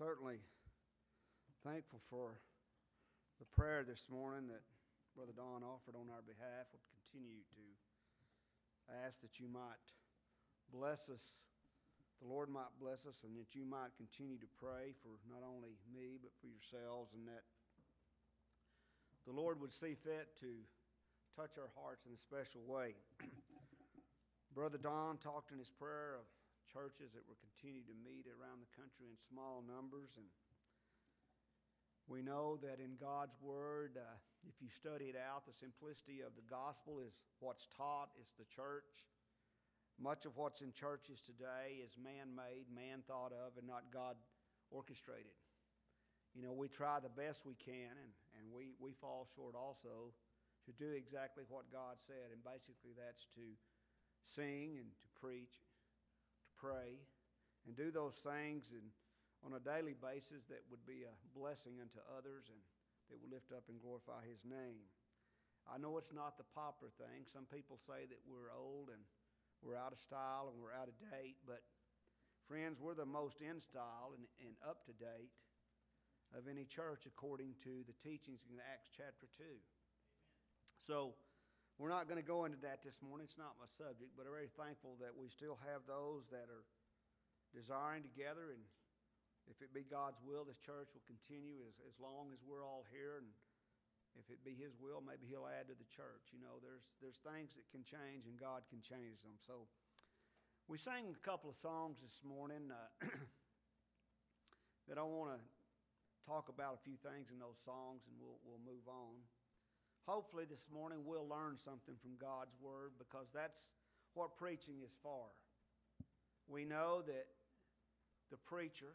certainly thankful for the prayer this morning that Brother Don offered on our behalf. Would continue to ask that you might bless us, the Lord might bless us, and that you might continue to pray for not only me but for yourselves, and that the Lord would see fit to touch our hearts in a special way. Brother Don talked in his prayer of churches that were continue to meet around the country in small numbers. And we know that in God's Word, uh, if you study it out, the simplicity of the gospel is what's taught, it's the church. Much of what's in churches today is man made, man thought of, and not God orchestrated. You know, we try the best we can, and, and we, we fall short also to do exactly what God said, and basically that's to sing and to preach pray and do those things and on a daily basis that would be a blessing unto others and that will lift up and glorify his name. I know it's not the popular thing. Some people say that we're old and we're out of style and we're out of date, but friends, we're the most in style and, and up to date of any church according to the teachings in Acts chapter 2. Amen. So, we're not going to go into that this morning. It's not my subject, but I'm very thankful that we still have those that are desiring together. And if it be God's will, this church will continue as, as long as we're all here. And if it be His will, maybe He'll add to the church. You know, there's, there's things that can change, and God can change them. So we sang a couple of songs this morning uh, that I want to talk about a few things in those songs, and we'll, we'll move on hopefully this morning we'll learn something from God's Word because that's what preaching is for. We know that the preacher,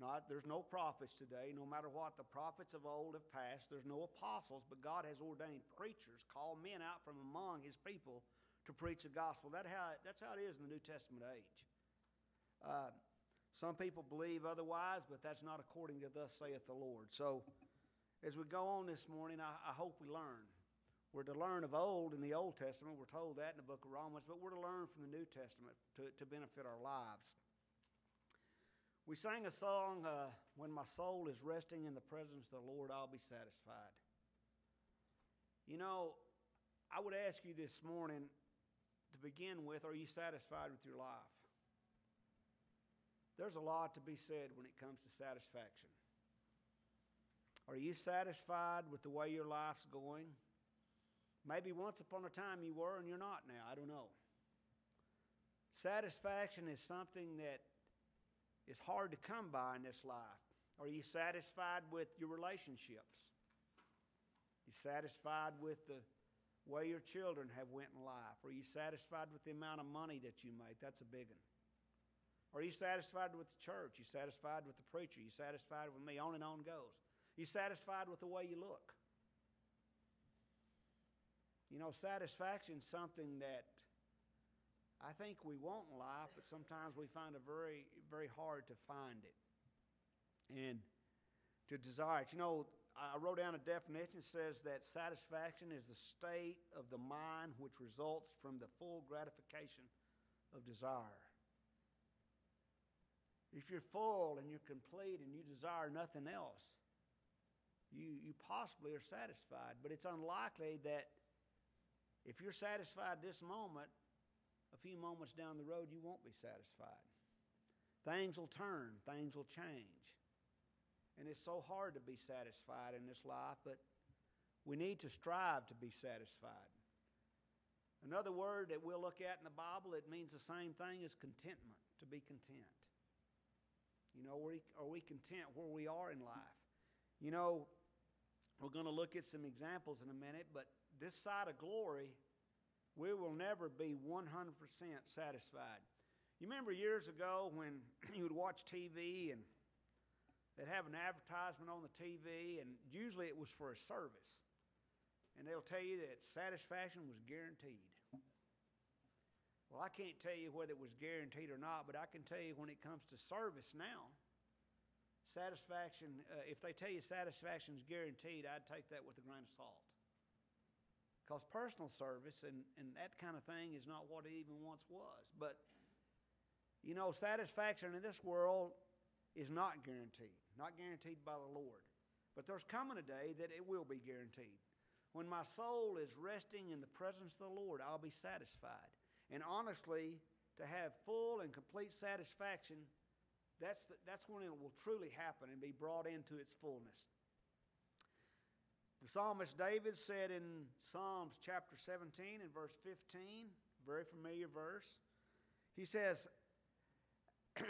not there's no prophets today, no matter what the prophets of old have passed, there's no apostles, but God has ordained preachers, called men out from among his people to preach the gospel. That how, that's how it is in the New Testament age. Uh, some people believe otherwise, but that's not according to thus saith the Lord. So as we go on this morning, I, I, hope we learn. We're to learn of old in the Old Testament. We're told that in the book of Romans, but we're to learn from the New Testament to, to benefit our lives. We sang a song, uh, When My Soul is Resting in the Presence of the Lord, I'll Be Satisfied. You know, I would ask you this morning to begin with are you satisfied with your life? There's a lot to be said when it comes to satisfaction. Are you satisfied with the way your life's going? Maybe once upon a time you were and you're not now. I don't know. Satisfaction is something that is hard to come by in this life. Are you satisfied with your relationships? You satisfied with the way your children have went in life? Are you satisfied with the amount of money that you make? That's a big one. Are you satisfied with the church? Are You satisfied with the preacher? Are You satisfied with me? On and on goes. You satisfied with the way you look? You know, satisfaction is something that I think we want in life, but sometimes we find it very, very hard to find it and to desire it. You know, I wrote down a definition that says that satisfaction is the state of the mind which results from the full gratification of desire. If you're full and you're complete and you desire nothing else, you, you possibly are satisfied. But it's unlikely that if you're satisfied this moment, a few moments down the road, you won't be satisfied. Things will turn, things will change. And it's so hard to be satisfied in this life, but we need to strive to be satisfied. Another word that we'll look at in the Bible, it means the same thing as contentment, to be content. You know, are we, are we content where we are in life? You know, we're going to look at some examples in a minute, but this side of glory, we will never be 100% satisfied. You remember years ago when you would watch TV and they'd have an advertisement on the TV, and usually it was for a service. And they'll tell you that satisfaction was guaranteed. Well, I can't tell you whether it was guaranteed or not, but I can tell you when it comes to service now, satisfaction, uh, if they tell you satisfaction is guaranteed, I'd take that with a grain of salt. Because personal service and, and that kind of thing is not what it even once was. But, you know, satisfaction in this world is not guaranteed, not guaranteed by the Lord. But there's coming a day that it will be guaranteed. When my soul is resting in the presence of the Lord, I'll be satisfied. And honestly, to have full and complete satisfaction, that's, the, that's when it will truly happen and be brought into its fullness. The psalmist David said in Psalms chapter 17 and verse 15, very familiar verse, he says,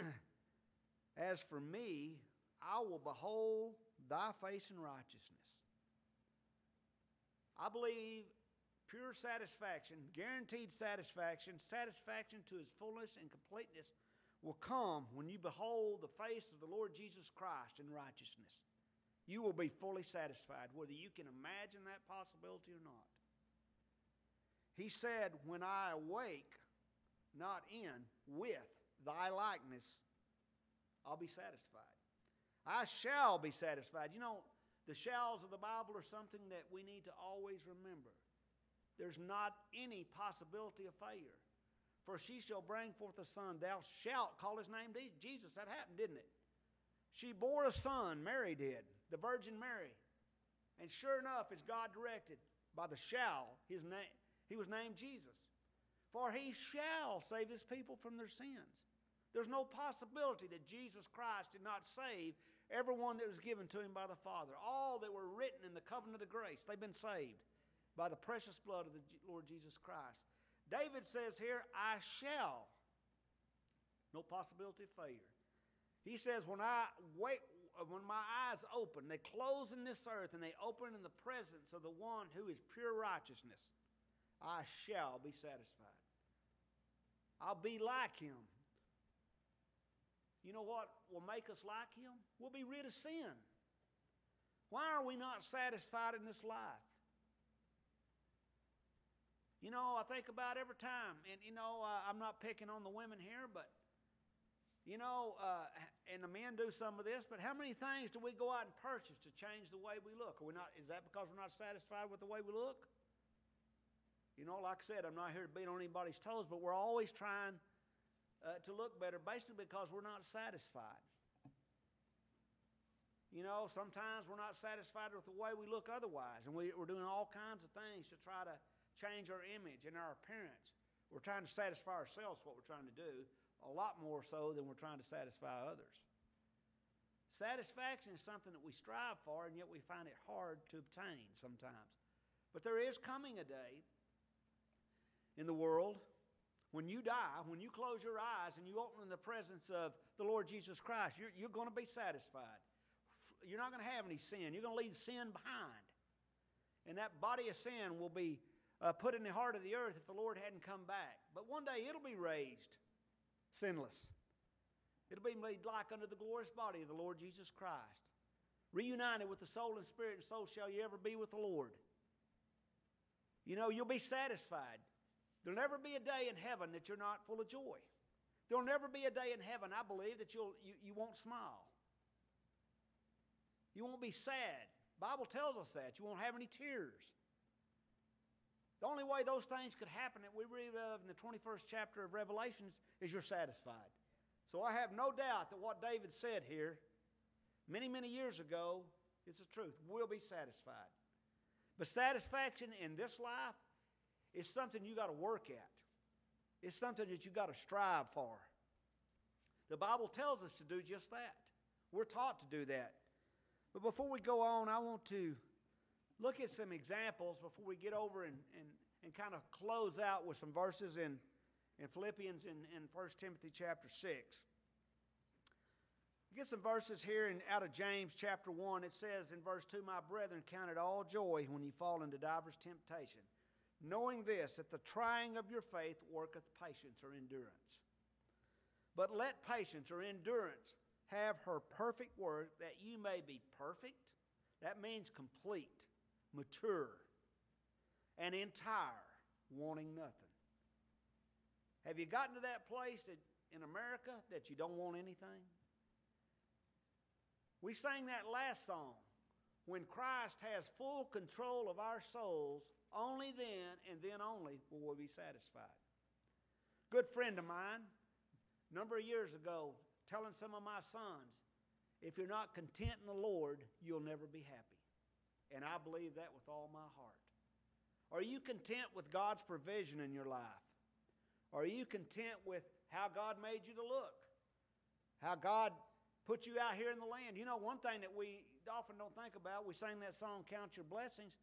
As for me, I will behold thy face in righteousness. I believe pure satisfaction, guaranteed satisfaction, satisfaction to his fullness and completeness will come when you behold the face of the Lord Jesus Christ in righteousness. You will be fully satisfied, whether you can imagine that possibility or not. He said, When I awake, not in, with thy likeness, I'll be satisfied. I shall be satisfied. You know, the shalls of the Bible are something that we need to always remember. There's not any possibility of failure. For she shall bring forth a son, thou shalt call his name Jesus. That happened, didn't it? She bore a son, Mary did, the Virgin Mary. And sure enough, as God directed, by the shall, his name, he was named Jesus. For he shall save his people from their sins. There's no possibility that Jesus Christ did not save everyone that was given to him by the Father, all that were written in the covenant of grace, they've been saved by the precious blood of the Lord Jesus Christ. David says here, I shall. No possibility of failure. He says, when I wait, when my eyes open, they close in this earth and they open in the presence of the one who is pure righteousness, I shall be satisfied. I'll be like him. You know what will make us like Him? We'll be rid of sin. Why are we not satisfied in this life? You know, I think about every time, and you know, uh, I'm not picking on the women here, but you know, uh, and the men do some of this, but how many things do we go out and purchase to change the way we look? Are we not, is that because we're not satisfied with the way we look? You know, like I said, I'm not here to beat on anybody's toes, but we're always trying uh, to look better, basically because we're not satisfied. You know, sometimes we're not satisfied with the way we look otherwise, and we, are doing all kinds of things to try to change our image and our appearance. We're trying to satisfy ourselves, what we're trying to do, a lot more so than we're trying to satisfy others. Satisfaction is something that we strive for, and yet we find it hard to obtain sometimes. But there is coming a day in the world when you die, when you close your eyes and you open in the presence of the Lord Jesus Christ, you're, you're going to be satisfied. You're not going to have any sin. You're going to leave sin behind. And that body of sin will be uh, put in the heart of the earth if the Lord hadn't come back. But one day it'll be raised sinless. It'll be made like unto the glorious body of the Lord Jesus Christ. Reunited with the soul and spirit, and so shall you ever be with the Lord. You know, you'll be satisfied. There'll never be a day in heaven that you're not full of joy. There'll never be a day in heaven, I believe, that you'll, you, you won't smile. You won't be sad. Bible tells us that. You won't have any tears. The only way those things could happen that we read of in the 21st chapter of Revelations is you're satisfied. So I have no doubt that what David said here many, many years ago is the truth. We'll be satisfied. But satisfaction in this life is something you got to work at. It's something that you got to strive for. The Bible tells us to do just that. We're taught to do that. But before we go on, I want to look at some examples before we get over and, and, and kind of close out with some verses in, in Philippians and in, in 1 Timothy chapter 6. Get some verses here in, out of James chapter 1. It says in verse 2 My brethren, count it all joy when you fall into divers temptation knowing this, that the trying of your faith worketh patience or endurance. But let patience or endurance have her perfect work, that you may be perfect. That means complete, mature, and entire, wanting nothing. Have you gotten to that place that, in America that you don't want anything? We sang that last song. When Christ has full control of our souls, only then and then only will we be satisfied. Good friend of mine, a number of years ago, telling some of my sons if you're not content in the Lord, you'll never be happy. I believe that with all my heart. Are you content with God's provision in your life? Are you content with how God made you to look? How God put you out here in the land? You know, one thing that we often don't think about, we sang that song, Count Your Blessings.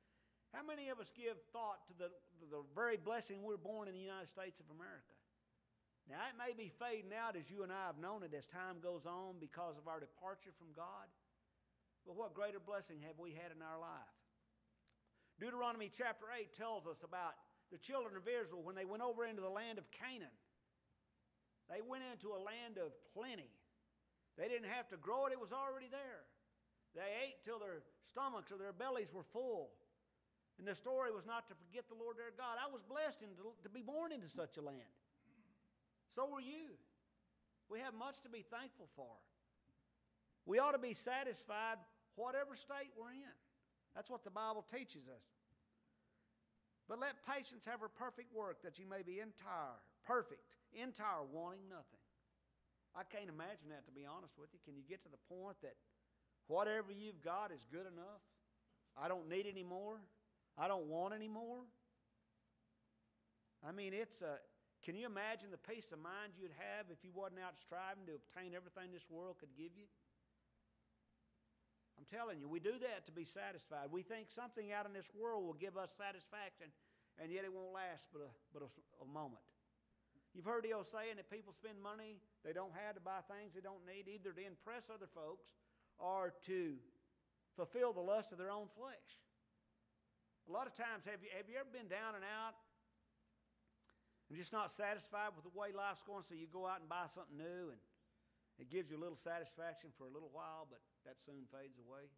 How many of us give thought to the, the very blessing we we're born in the United States of America? Now, it may be fading out as you and I have known it as time goes on because of our departure from God. But what greater blessing have we had in our life? Deuteronomy chapter 8 tells us about the children of Israel when they went over into the land of Canaan. They went into a land of plenty. They didn't have to grow it, it was already there. They ate till their stomachs or their bellies were full. And the story was not to forget the Lord their God. I was blessed to, to be born into such a land. So were you. We have much to be thankful for. We ought to be satisfied whatever state we're in. That's what the Bible teaches us. But let patience have her perfect work, that you may be entire, perfect, entire, wanting nothing. I can't imagine that, to be honest with you. Can you get to the point that whatever you've got is good enough? I don't need any more. I don't want any more. I mean, it's a. Can you imagine the peace of mind you'd have if you wasn't out striving to obtain everything this world could give you? I'm telling you, we do that to be satisfied. We think something out in this world will give us satisfaction, and yet it won't last but a, but a, a moment. You've heard the old saying that people spend money they don't have to buy things they don't need, either to impress other folks or to fulfill the lust of their own flesh. A lot of times, have you, have you ever been down and out and just not satisfied with the way life's going, so you go out and buy something new and it gives you a little satisfaction for a little while, but that soon fades away?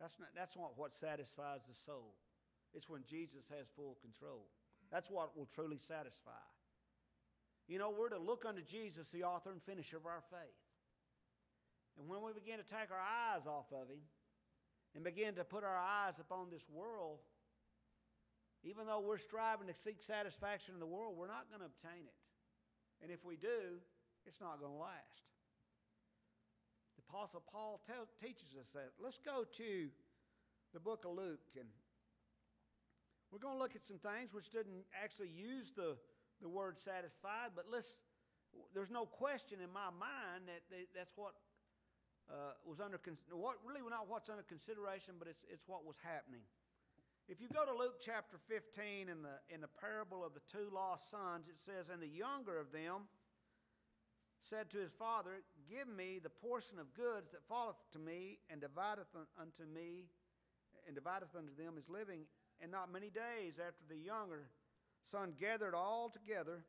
That's not, that's not what satisfies the soul. It's when Jesus has full control. That's what will truly satisfy. You know, we're to look unto Jesus, the author and finisher of our faith. And when we begin to take our eyes off of Him, and begin to put our eyes upon this world, even though we're striving to seek satisfaction in the world, we're not going to obtain it. And if we do, it's not going to last. Apostle Paul teaches us that. Let's go to the book of Luke, and we're going to look at some things which didn't actually use the, the word satisfied, but let's, there's no question in my mind that they, that's what uh, was under what really not what's under consideration, but it's it's what was happening. If you go to Luke chapter 15 in the in the parable of the two lost sons, it says, "And the younger of them said to his father, Give me the portion of goods that falleth to me, and divideth unto me, and divideth unto them his living. And not many days after the younger son gathered all together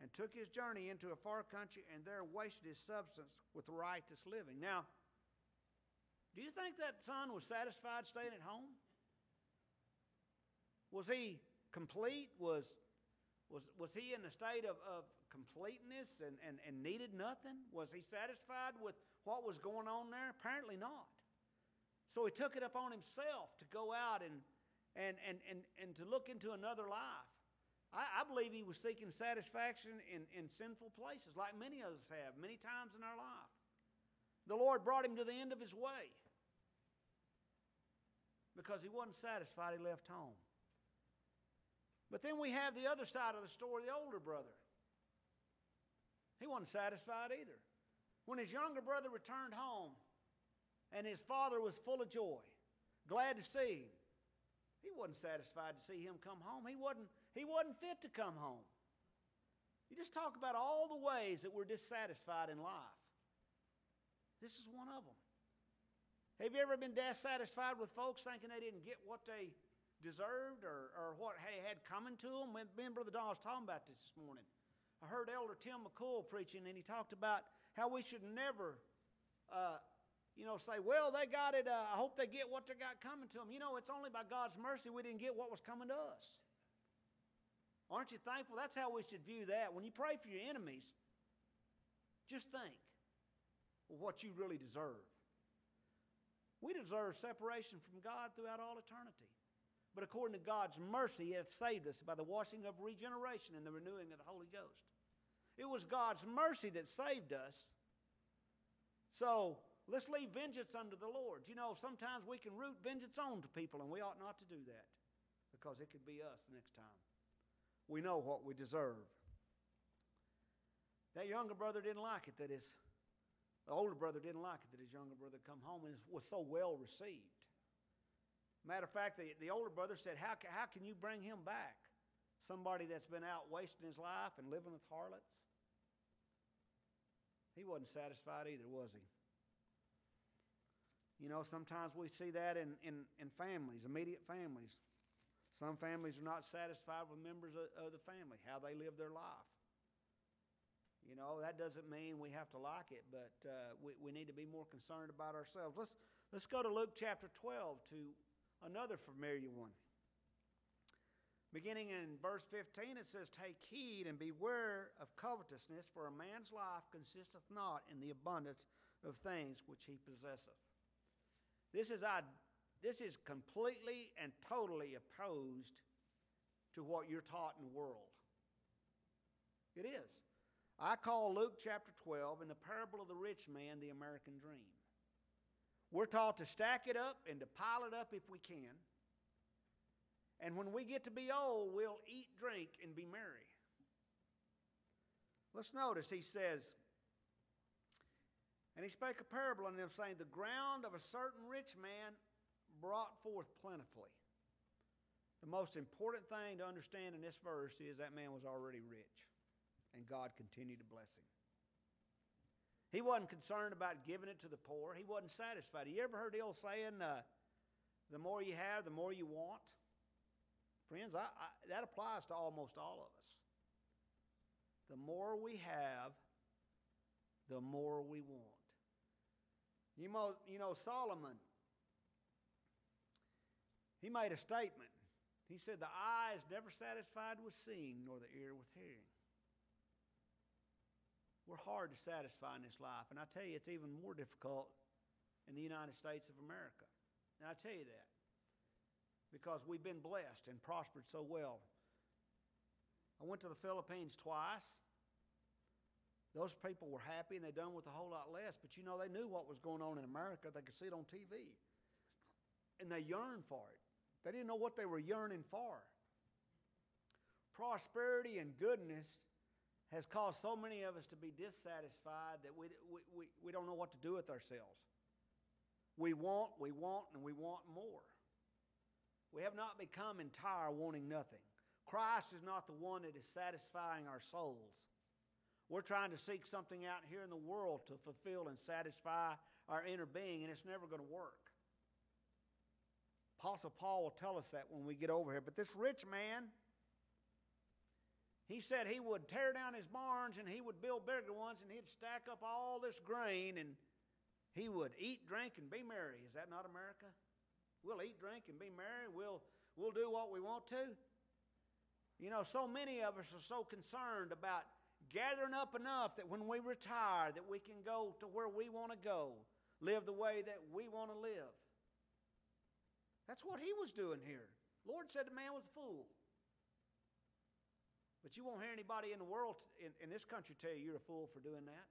and took his journey into a far country, and there wasted his substance with riotous living. Now, do you think that son was satisfied staying at home? Was he complete? Was, was, was he in a state of, of completeness and, and, and needed nothing? Was he satisfied with what was going on there? Apparently not. So he took it upon himself to go out and, and, and, and, and to look into another life. I, I believe he was seeking satisfaction in, in sinful places, like many of us have, many times in our life. The Lord brought him to the end of his way because he wasn't satisfied, he left home. But then we have the other side of the story, the older brother. He wasn't satisfied either. When his younger brother returned home and his father was full of joy, glad to see him, he wasn't satisfied to see him come home. He wasn't, he wasn't fit to come home. You just talk about all the ways that we're dissatisfied in life. This is one of them. Have you ever been dissatisfied with folks thinking they didn't get what they deserved or, or what they had coming to them? Me and Brother Don was talking about this this morning. I heard Elder Tim McCool preaching, and he talked about how we should never, uh, you know, say, well, they got it. Uh, I hope they get what they got coming to them. You know, it's only by God's mercy we didn't get what was coming to us. Aren't you thankful? That's how we should view that. When you pray for your enemies, just think well, what you really deserve. We deserve separation from God throughout all eternity. But according to God's mercy, He hath saved us by the washing of regeneration and the renewing of the Holy Ghost. It was God's mercy that saved us. So Let's leave vengeance unto the Lord. You know, sometimes we can root vengeance on to people, and we ought not to do that because it could be us next time. We know what we deserve. That younger brother didn't like it that his the older brother didn't like it that his younger brother come home and was so well received. Matter of fact, the, the older brother said, how, how can you bring him back? Somebody that's been out wasting his life and living with harlots? He wasn't satisfied either, was he? You know, sometimes we see that in, in, in families, immediate families. Some families are not satisfied with members of, of the family, how they live their life. You know, that doesn't mean we have to like it, but uh, we, we need to be more concerned about ourselves. Let's, let's go to Luke chapter 12 to another familiar one. Beginning in verse 15, it says, Take heed and beware of covetousness, for a man's life consisteth not in the abundance of things which he possesseth. This is, this is completely and totally opposed to what you're taught in the world. It is. I call Luke chapter 12 and the parable of the rich man the American dream. We're taught to stack it up and to pile it up if we can. And when we get to be old, we'll eat, drink, and be merry. Let's notice he says, and he spake a parable unto them, saying, The ground of a certain rich man brought forth plentifully. The most important thing to understand in this verse is that man was already rich and God continued to bless him. He wasn't concerned about giving it to the poor. He wasn't satisfied. You ever heard the old saying, uh, the more you have, the more you want? Friends, I, I, that applies to almost all of us. The more we have, the more we want. You know, you know Solomon, he made a statement. He said, The eye is never satisfied with seeing, nor the ear with hearing. We're hard to satisfy in this life. And I tell you, it's even more difficult in the United States of America. And I tell you that because we've been blessed and prospered so well. I went to the Philippines twice. Those people were happy and they done with a whole lot less, but you know, they knew what was going on in America. They could see it on TV. And they yearned for it. They didn't know what they were yearning for. Prosperity and goodness has caused so many of us to be dissatisfied that we, we, we, we don't know what to do with ourselves. We want, we want, and we want more. We have not become entire wanting nothing. Christ is not the one that is satisfying our souls. We're trying to seek something out here in the world to fulfill and satisfy our inner being, and it's never going to work. Apostle Paul will tell us that when we get over here. But this rich man, he said he would tear down his barns and he would build bigger ones and he'd stack up all this grain and he would eat, drink, and be merry. Is that not America? We'll eat, drink, and be merry. We'll, we'll do what we want to. You know, so many of us are so concerned about gathering up enough that when we retire that we can go to where we want to go, live the way that we want to live. That's what he was doing here. Lord said the man was a fool. But you won't hear anybody in the world, in, in this country, tell you you're a fool for doing that.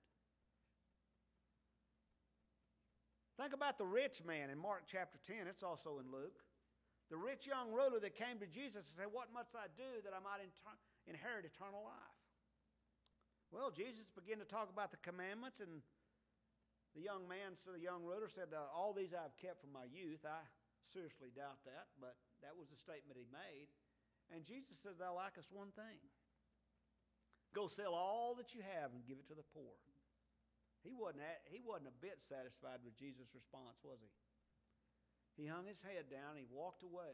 Think about the rich man in Mark chapter 10. It's also in Luke. The rich young ruler that came to Jesus and said, What must I do that I might inter- inherit eternal life? Well, Jesus began to talk about the commandments, and the young man, so the young ruler said, uh, All these I've kept from my youth. I seriously doubt that, but that was the statement he made. And Jesus says, Thou lackest one thing. Go sell all that you have and give it to the poor. He wasn't, at, he wasn't a bit satisfied with Jesus' response, was he? He hung his head down and he walked away,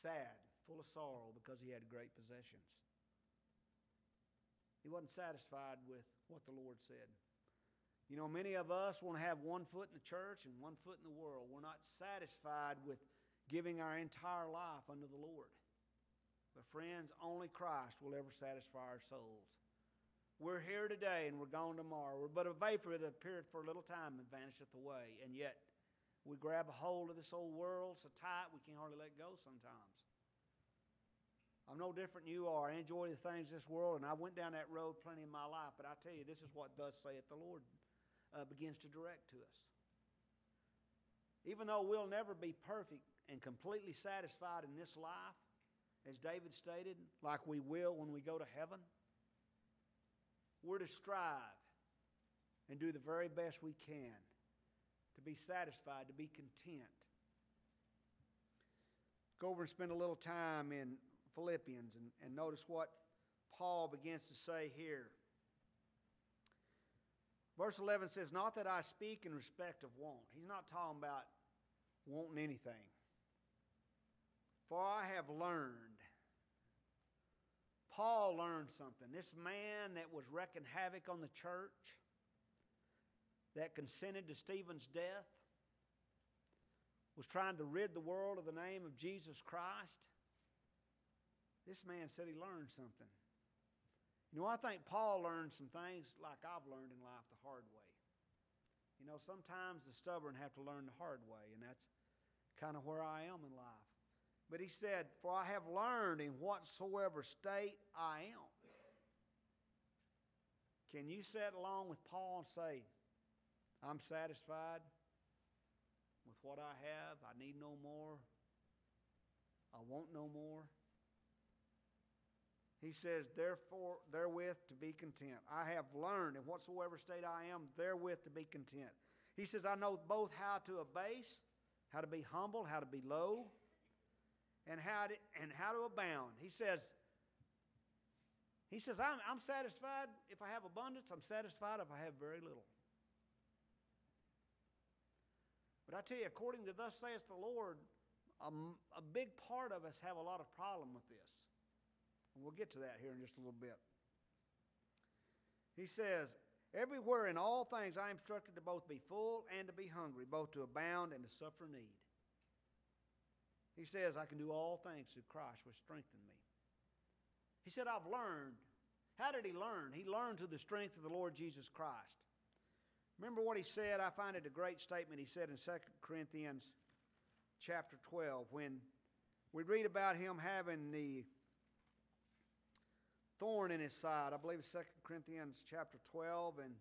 sad, full of sorrow because he had great possessions. He wasn't satisfied with what the Lord said. You know, many of us want to have one foot in the church and one foot in the world. We're not satisfied with giving our entire life unto the Lord. But, friends, only Christ will ever satisfy our souls. We're here today and we're gone tomorrow. We're but a vapor that appeareth for a little time and vanisheth away. And yet, we grab a hold of this old world so tight we can hardly let go sometimes. I'm no different than you are. I enjoy the things of this world, and I went down that road plenty in my life. But I tell you, this is what thus saith the Lord. uh, begins to direct to us. Even though we'll never be perfect and completely satisfied in this life, as David stated, like we will when we go to heaven, we're to strive and do the very best we can to be satisfied, to be content. Go over and spend a little time in Philippians and, and notice what Paul begins to say here. Verse 11 says, Not that I speak in respect of want. He's not talking about wanting anything. For I have learned. Paul learned something. This man that was wreaking havoc on the church, that consented to Stephen's death, was trying to rid the world of the name of Jesus Christ. This man said he learned something. You know, I think Paul learned some things like I've learned in life the hard way. You know, sometimes the stubborn have to learn the hard way, and that's kind of where I am in life. But he said, For I have learned in whatsoever state I am. Can you sit along with Paul and say, I'm satisfied with what I have. I need no more. I want no more. He says, Therefore, therewith to be content. I have learned in whatsoever state I am, therewith to be content. He says, I know both how to abase, how to be humble, how to be low, and how to, and how to abound. He says, he says, I'm, I'm satisfied if I have abundance. I'm satisfied if I have very little. But I tell you, according to thus saith the Lord, a, a big part of us have a lot of problem with this. And we'll get to that here in just a little bit. He says, Everywhere in all things I am instructed to both be full and to be hungry, both to abound and to suffer need. He says, I can do all things through Christ which strengthen me. He said, I've learned. How did he learn? He learned through the strength of the Lord Jesus Christ. Remember what he said? I find it a great statement he said in 2 Corinthians chapter 12 when we read about him having the thorn in his side. I believe 2 Corinthians chapter 12 and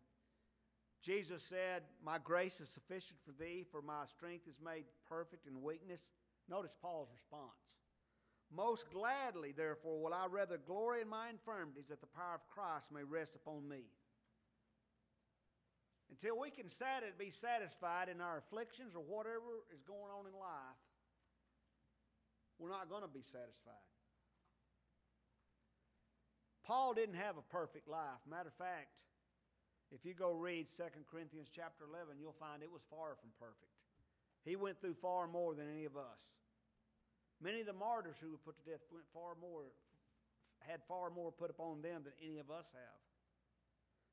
Jesus said, "My grace is sufficient for thee, for my strength is made perfect in weakness." Notice Paul's response. Most gladly, therefore, will I rather glory in my infirmities that the power of Christ may rest upon me. Until we can be satisfied in our afflictions or whatever is going on in life, we're not going to be satisfied. Paul didn't have a perfect life. Matter of fact, if you go read 2 Corinthians chapter 11, you'll find it was far from perfect. He went through far more than any of us. Many of the martyrs who were put to death went far more, had far more put upon them than any of us have.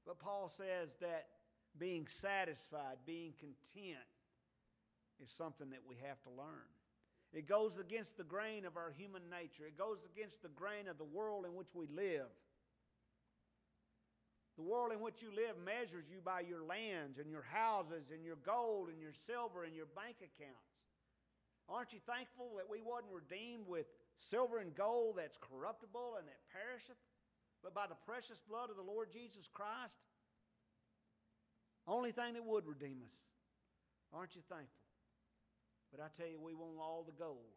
But Paul says that being satisfied, being content, is something that we have to learn. It goes against the grain of our human nature, it goes against the grain of the world in which we live. The world in which you live measures you by your lands and your houses and your gold and your silver and your bank accounts. Aren't you thankful that we wasn't redeemed with silver and gold that's corruptible and that perisheth, but by the precious blood of the Lord Jesus Christ? Only thing that would redeem us. Aren't you thankful? But I tell you, we want all the gold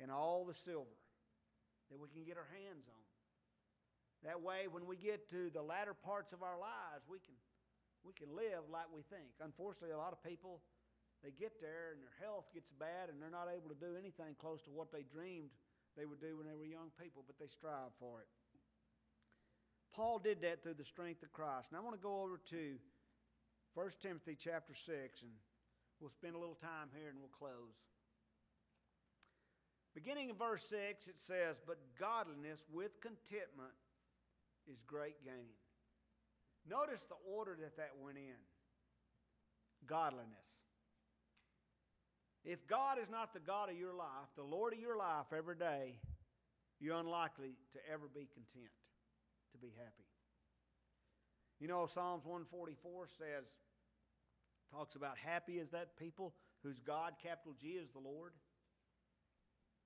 and all the silver that we can get our hands on. That way, when we get to the latter parts of our lives, we can, we can live like we think. Unfortunately, a lot of people, they get there and their health gets bad and they're not able to do anything close to what they dreamed they would do when they were young people, but they strive for it. Paul did that through the strength of Christ. Now I want to go over to 1 Timothy chapter 6, and we'll spend a little time here and we'll close. Beginning in verse 6, it says, But godliness with contentment is great gain. Notice the order that that went in godliness. If God is not the God of your life, the Lord of your life every day, you're unlikely to ever be content, to be happy. You know, Psalms 144 says, talks about happy is that people whose God, capital G, is the Lord.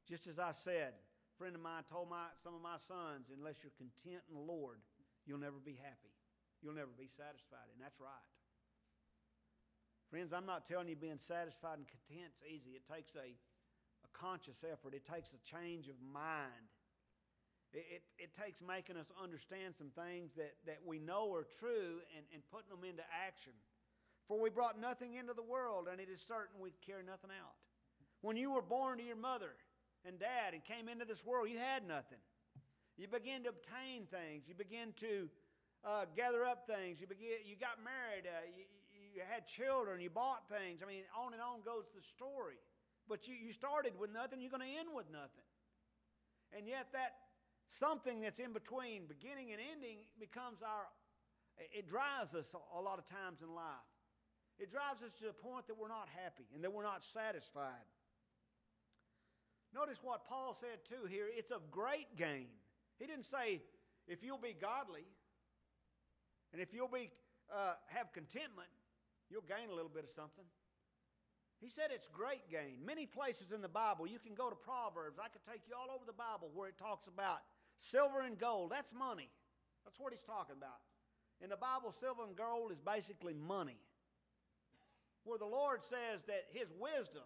Just as I said, friend of mine told my, some of my sons, unless you're content in the Lord, you'll never be happy. You'll never be satisfied. And that's right. Friends, I'm not telling you being satisfied and content's easy. It takes a, a conscious effort, it takes a change of mind. It, it, it, takes making us understand some things that, that we know are true and, and putting them into action. For we brought nothing into the world, and it is certain we carry nothing out. When you were born to your mother and dad and came into this world, you had nothing. You begin to obtain things. You begin to uh, gather up things. You begin. You got married. Uh, you, you had children. You bought things. I mean, on and on goes the story. But you, you started with nothing. You're going to end with nothing. And yet that something that's in between beginning and ending becomes our. It drives us a lot of times in life. It drives us to the point that we're not happy and that we're not satisfied. Notice what Paul said too here it's of great gain he didn't say, if you'll be godly and if you'll be, uh, have contentment, you'll gain a little bit of something. He said it's great gain. Many places in the Bible, you can go to Proverbs. I could take you all over the Bible where it talks about silver and gold. That's money. That's what he's talking about. In the Bible, silver and gold is basically money. Where the Lord says that his wisdom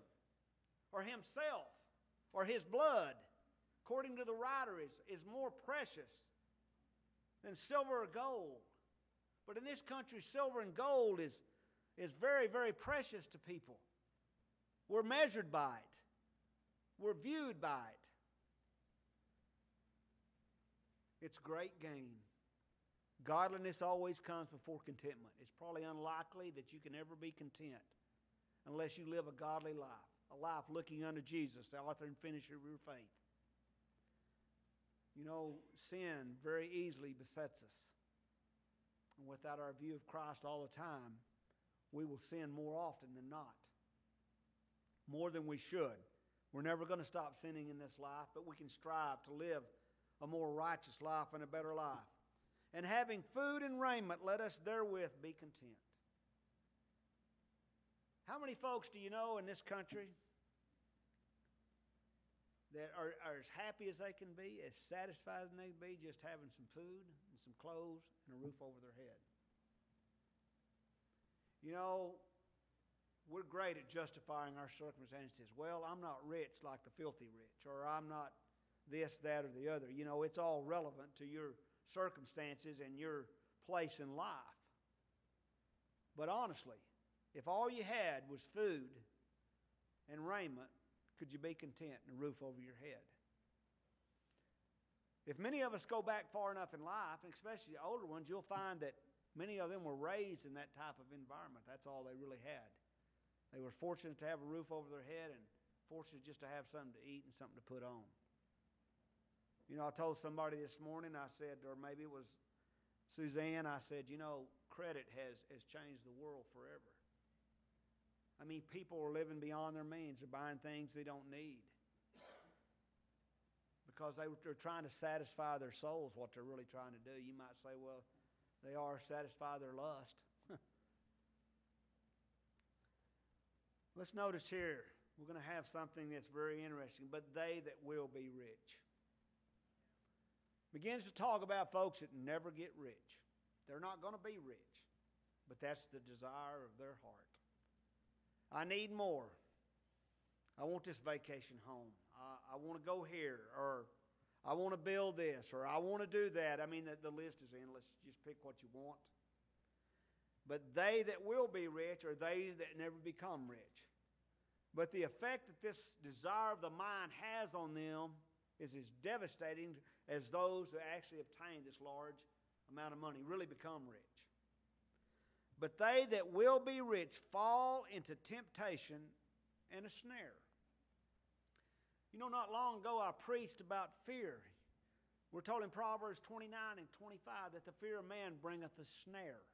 or himself or his blood according to the writer, is, is more precious than silver or gold. But in this country, silver and gold is, is very, very precious to people. We're measured by it, we're viewed by it. It's great gain. Godliness always comes before contentment. It's probably unlikely that you can ever be content unless you live a godly life, a life looking unto Jesus, the author and finisher of your faith. You know, sin very easily besets us. And without our view of Christ all the time, we will sin more often than not. More than we should. We're never going to stop sinning in this life, but we can strive to live a more righteous life and a better life. And having food and raiment, let us therewith be content. How many folks do you know in this country that are, are as happy as they can be, as satisfied as they can be, just having some food and some clothes and a roof over their head. You know, we're great at justifying our circumstances. Well, I'm not rich like the filthy rich, or I'm not this, that, or the other. You know, it's all relevant to your circumstances and your place in life. But honestly, if all you had was food and raiment, could you be content and a roof over your head? If many of us go back far enough in life, and especially the older ones, you'll find that many of them were raised in that type of environment. That's all they really had. They were fortunate to have a roof over their head and fortunate just to have something to eat and something to put on. You know, I told somebody this morning, I said, or maybe it was Suzanne, I said, you know, credit has, has changed the world forever. I mean, people are living beyond their means. They're buying things they don't need because they, are trying to satisfy their souls, what they're really trying to do. You might say, well, they are satisfy their lust. Let's notice here, we're going to have something that's very interesting. But they that will be rich. Begins to talk about folks that never get rich. They're not going to be rich, but that's the desire of their heart. I need more. I want this vacation home. I, I want to go here, or I want to build this, or I want to do that. I mean, the, the list is endless. Just pick what you want. But they that will be rich are they that never become rich. But the effect that this desire of the mind has on them is as devastating as those who actually obtain this large amount of money, really become rich. But they that will be rich fall into temptation and a snare. You know, not long ago I preached about fear. We're told in Proverbs 29 and 25 that the fear of man bringeth a snare.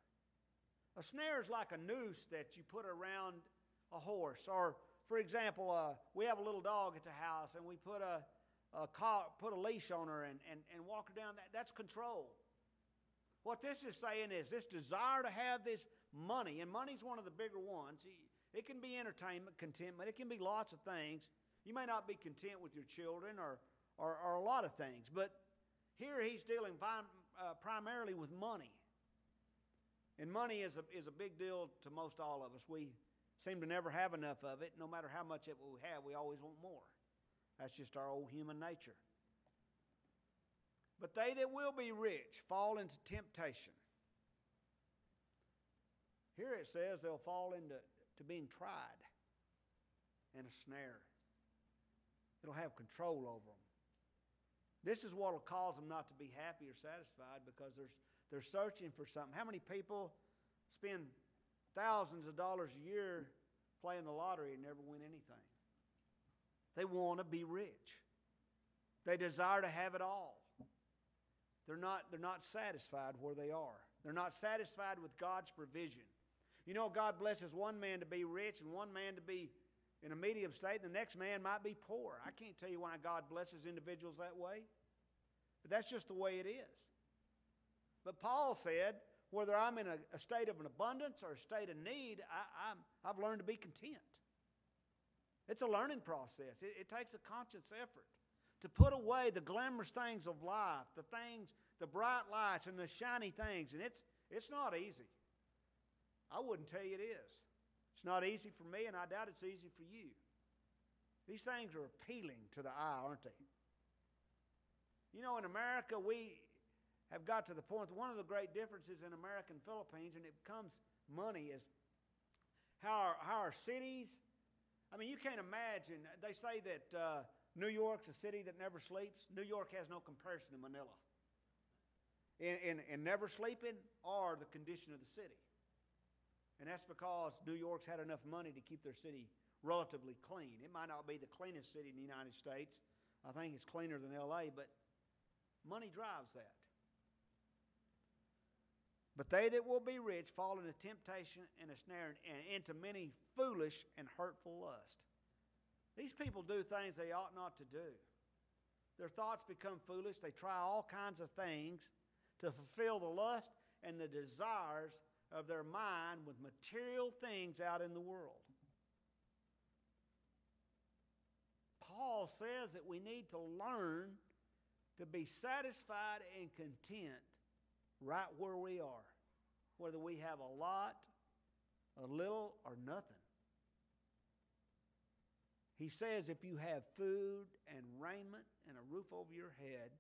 A snare is like a noose that you put around a horse. Or, for example, uh, we have a little dog at the house and we put a, a car, put a leash on her and, and, and walk her down. That, that's control. What this is saying is this desire to have this money, and money's one of the bigger ones. It can be entertainment, contentment, it can be lots of things. You may not be content with your children or, or, or a lot of things, but here he's dealing uh, primarily with money. And money is a, is a big deal to most all of us. We, seem to never have enough of it. No matter how much it we have, we always want more. That's just our old human nature. But they that will be rich fall into temptation. Here it says they'll fall into to being tried and a snare. It'll have control over them. This is what will cause them not to be happy or satisfied because they're, they're searching for something. How many people spend thousands of dollars a year playing the lottery and never win anything? They want to be rich. They desire to have it all. They're not, they're not satisfied where they are. They're not satisfied with God's provision. You know, God blesses one man to be rich and one man to be in a medium state, and the next man might be poor. I can't tell you why God blesses individuals that way, but that's just the way it is. But Paul said, whether I'm in a, a state of an abundance or a state of need, I, I'm, I've learned to be content. It's a learning process. It, it takes a conscious effort to put away the glamorous things of life, the things, the bright lights and the shiny things, and it's it's not easy. I wouldn't tell you it is. It's not easy for me, and I doubt it's easy for you. These things are appealing to the eye, aren't they? You know, in America, we have got to the point one of the great differences in America and Philippines, and it becomes money, is how our, how our cities. I mean, you can't imagine. They say that uh, New York's a city that never sleeps. New York has no comparison to Manila. In never sleeping or the condition of the city. And that's because New York's had enough money to keep their city relatively clean. It might not be the cleanest city in the United States. I think it's cleaner than LA, but money drives that. But they that will be rich fall into temptation and a snare and into many foolish and hurtful lust. These people do things they ought not to do. Their thoughts become foolish. They try all kinds of things to fulfill the lust and the desires of their mind with material things out in the world. Paul says that we need to learn to be satisfied and content right where we are, whether we have a lot, a little, or nothing. He says if you have food and raiment and a roof over your head,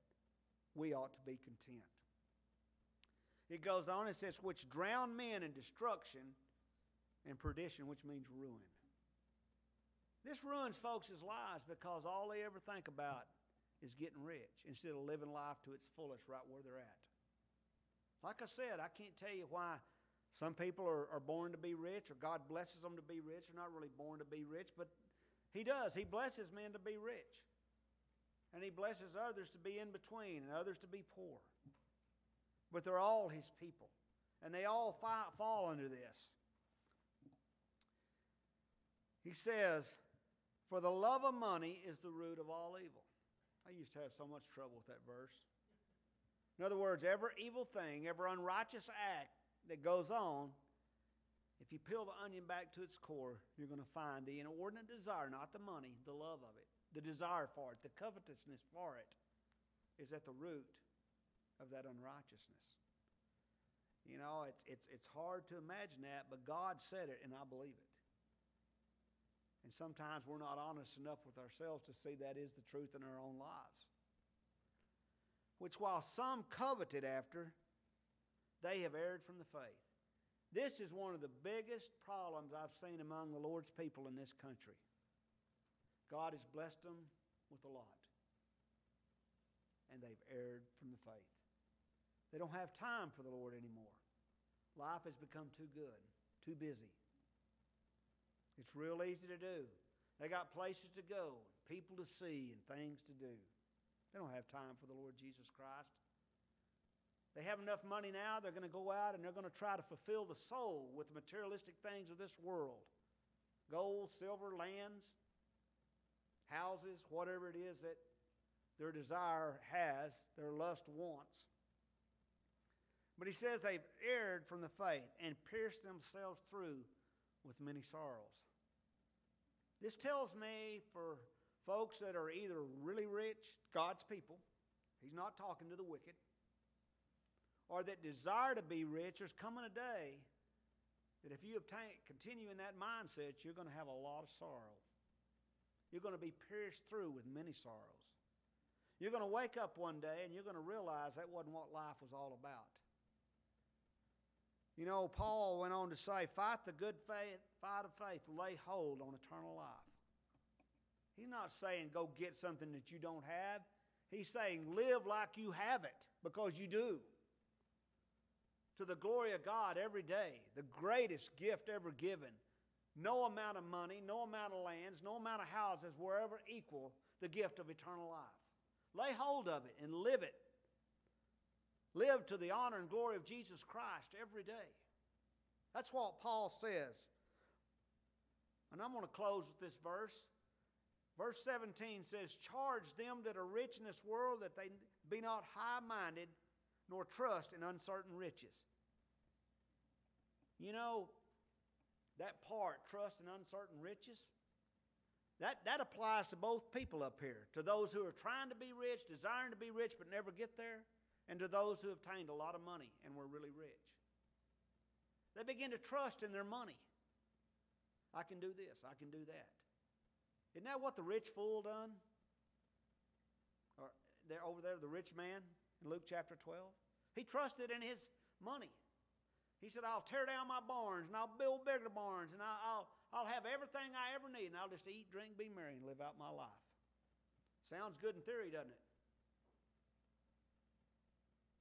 we ought to be content. It goes on and says, which drown men in destruction and perdition, which means ruin. This ruins folks' lives because all they ever think about is getting rich instead of living life to its fullest right where they're at. Like I said, I can't tell you why some people are, are born to be rich or God blesses them to be rich. They're not really born to be rich, but He does. He blesses men to be rich. And He blesses others to be in between and others to be poor but they're all his people. And they all fi- fall under this. He says, For the love of money is the root of all evil. I used to have so much trouble with that verse. In other words, every evil thing, every unrighteous act that goes on, if you peel the onion back to its core, you're going to find the inordinate desire, not the money, the love of it, the desire for it, the covetousness for it, is at the root of that unrighteousness. You know, it's, it's, it's hard to imagine that, but God said it, and I believe it. And sometimes we're not honest enough with ourselves to see that is the truth in our own lives. Which, while some coveted after, they have erred from the faith. This is one of the biggest problems I've seen among the Lord's people in this country. God has blessed them with a lot, and they've erred from the faith. They don't have time for the Lord anymore. Life has become too good, too busy. It's real easy to do. They got places to go, people to see, and things to do. They don't have time for the Lord Jesus Christ. They have enough money now, they're going to go out and they're going to try to fulfill the soul with the materialistic things of this world gold, silver, lands, houses, whatever it is that their desire has, their lust wants. But he says they've erred from the faith and pierced themselves through with many sorrows. This tells me for folks that are either really rich, God's people, he's not talking to the wicked, or that desire to be rich, there's coming a day that if you obtain, continue in that mindset, you're going to have a lot of sorrow. You're going to be pierced through with many sorrows. You're going to wake up one day and you're going to realize that wasn't what life was all about. You know, Paul went on to say, fight the good faith, fight of faith, lay hold on eternal life. He's not saying go get something that you don't have. He's saying live like you have it because you do. To the glory of God every day, the greatest gift ever given. No amount of money, no amount of lands, no amount of houses will ever equal the gift of eternal life. Lay hold of it and live it. Live to the honor and glory of Jesus Christ every day. That's what Paul says. And I'm going to close with this verse. Verse 17 says, Charge them that are rich in this world that they be not high minded, nor trust in uncertain riches. You know, that part, trust in uncertain riches, that, that applies to both people up here. To those who are trying to be rich, desiring to be rich, but never get there, and to those who obtained a lot of money and were really rich. They begin to trust in their money. I can do this, I can do that. Isn't that what the rich fool done? Or there over there, the rich man in Luke chapter 12? He trusted in his money. He said, I'll tear down my barns and I'll build bigger barns and I'll, I'll, I'll have everything I ever need and I'll just eat, drink, be merry, and live out my life. Sounds good in theory, doesn't it?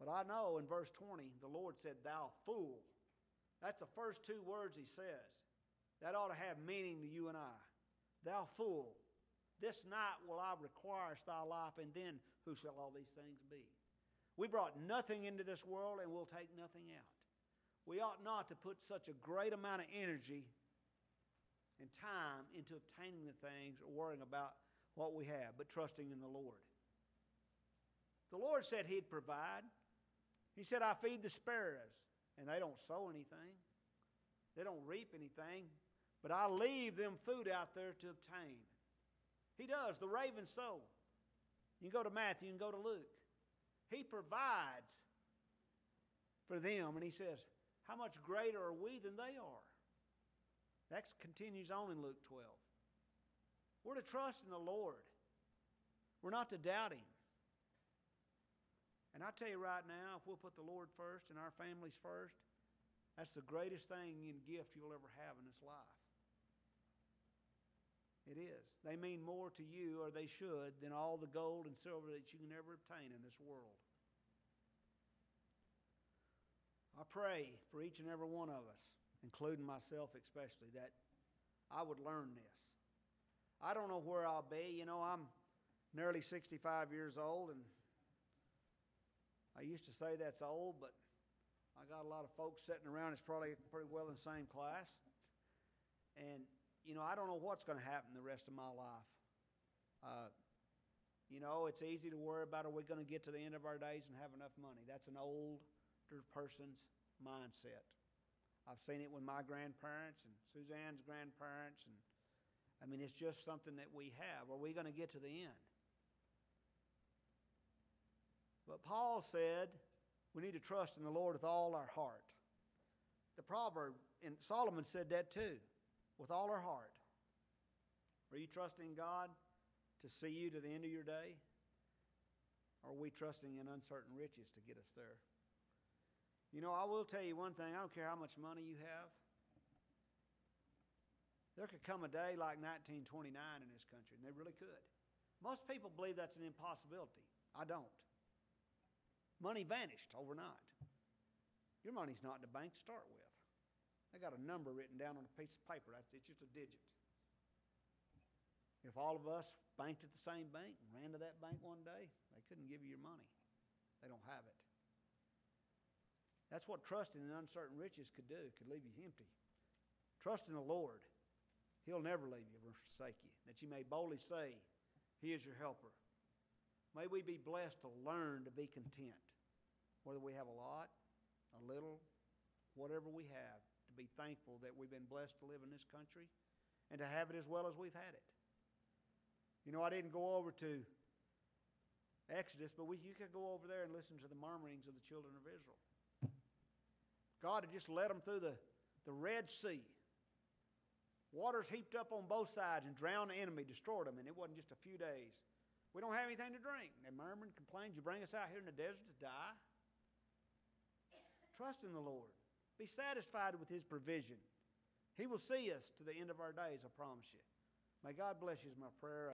But I know in verse 20, the Lord said, Thou fool. That's the first two words he says. That ought to have meaning to you and I. Thou fool, this night will I require thy life, and then who shall all these things be? We brought nothing into this world, and we'll take nothing out. We ought not to put such a great amount of energy and time into obtaining the things or worrying about what we have, but trusting in the Lord. The Lord said He'd provide. He said, I feed the sparrows, and they don't sow anything, they don't reap anything, but I leave them food out there to obtain. He does. The ravens sow. You can go to Matthew, can go to Luke. He provides for them, and he says, How much greater are we than they are? That continues on in Luke 12. We're to trust in the Lord, we're not to doubt Him. And I tell you right now, if we'll put the Lord first and our families first, that's the greatest thing and gift you'll ever have in this life. It is. They mean more to you, or they should, than all the gold and silver that you can ever obtain in this world. I pray for each and every one of us, including myself especially, that I would learn this. I don't know where I'll be. You know, I'm nearly 65 years old, and I used to say that's old, but I got a lot of folks sitting around that's probably pretty well in the same class. And, you know, I don't know what's going to happen the rest of my life. Uh, you know, it's easy to worry about are we going to get to the end of our days and have enough money? That's an older person's mindset. I've seen it with my grandparents and Suzanne's grandparents. And I mean, it's just something that we have. Are we going to get to the end? But Paul said we need to trust in the Lord with all our heart. The proverb, and Solomon said that too, with all our heart. Are you trusting God to see you to the end of your day? Or are we trusting in uncertain riches to get us there? You know, I will tell you one thing I don't care how much money you have. There could come a day like 1929 in this country, and they really could. Most people believe that's an impossibility. I don't. Money vanished overnight. Your money's not in the bank to start with. They got a number written down on a piece of paper. That's it's just a digit. If all of us banked at the same bank and ran to that bank one day, they couldn't give you your money. They don't have it. That's what trusting in uncertain riches could do. Could leave you empty. Trust in the Lord. He'll never leave you or forsake you. That you may boldly say, He is your helper. May we be blessed to learn to be content whether we have a lot, a little, whatever we have, to be thankful that we've been blessed to live in this country and to have it as well as we've had it. You know, I didn't go over to Exodus, but we, you could go over there and listen to the murmurings of the children of Israel. God had just led them through the the Red Sea. Waters heaped up on both sides and drowned the enemy, destroyed them, and it wasn't just a few days. We don't have anything to drink. They murmured and complained. You bring us out here in the desert to die? Trust in the Lord. Be satisfied with His provision. He will see us to the end of our days, I promise you. May God bless you is my prayer.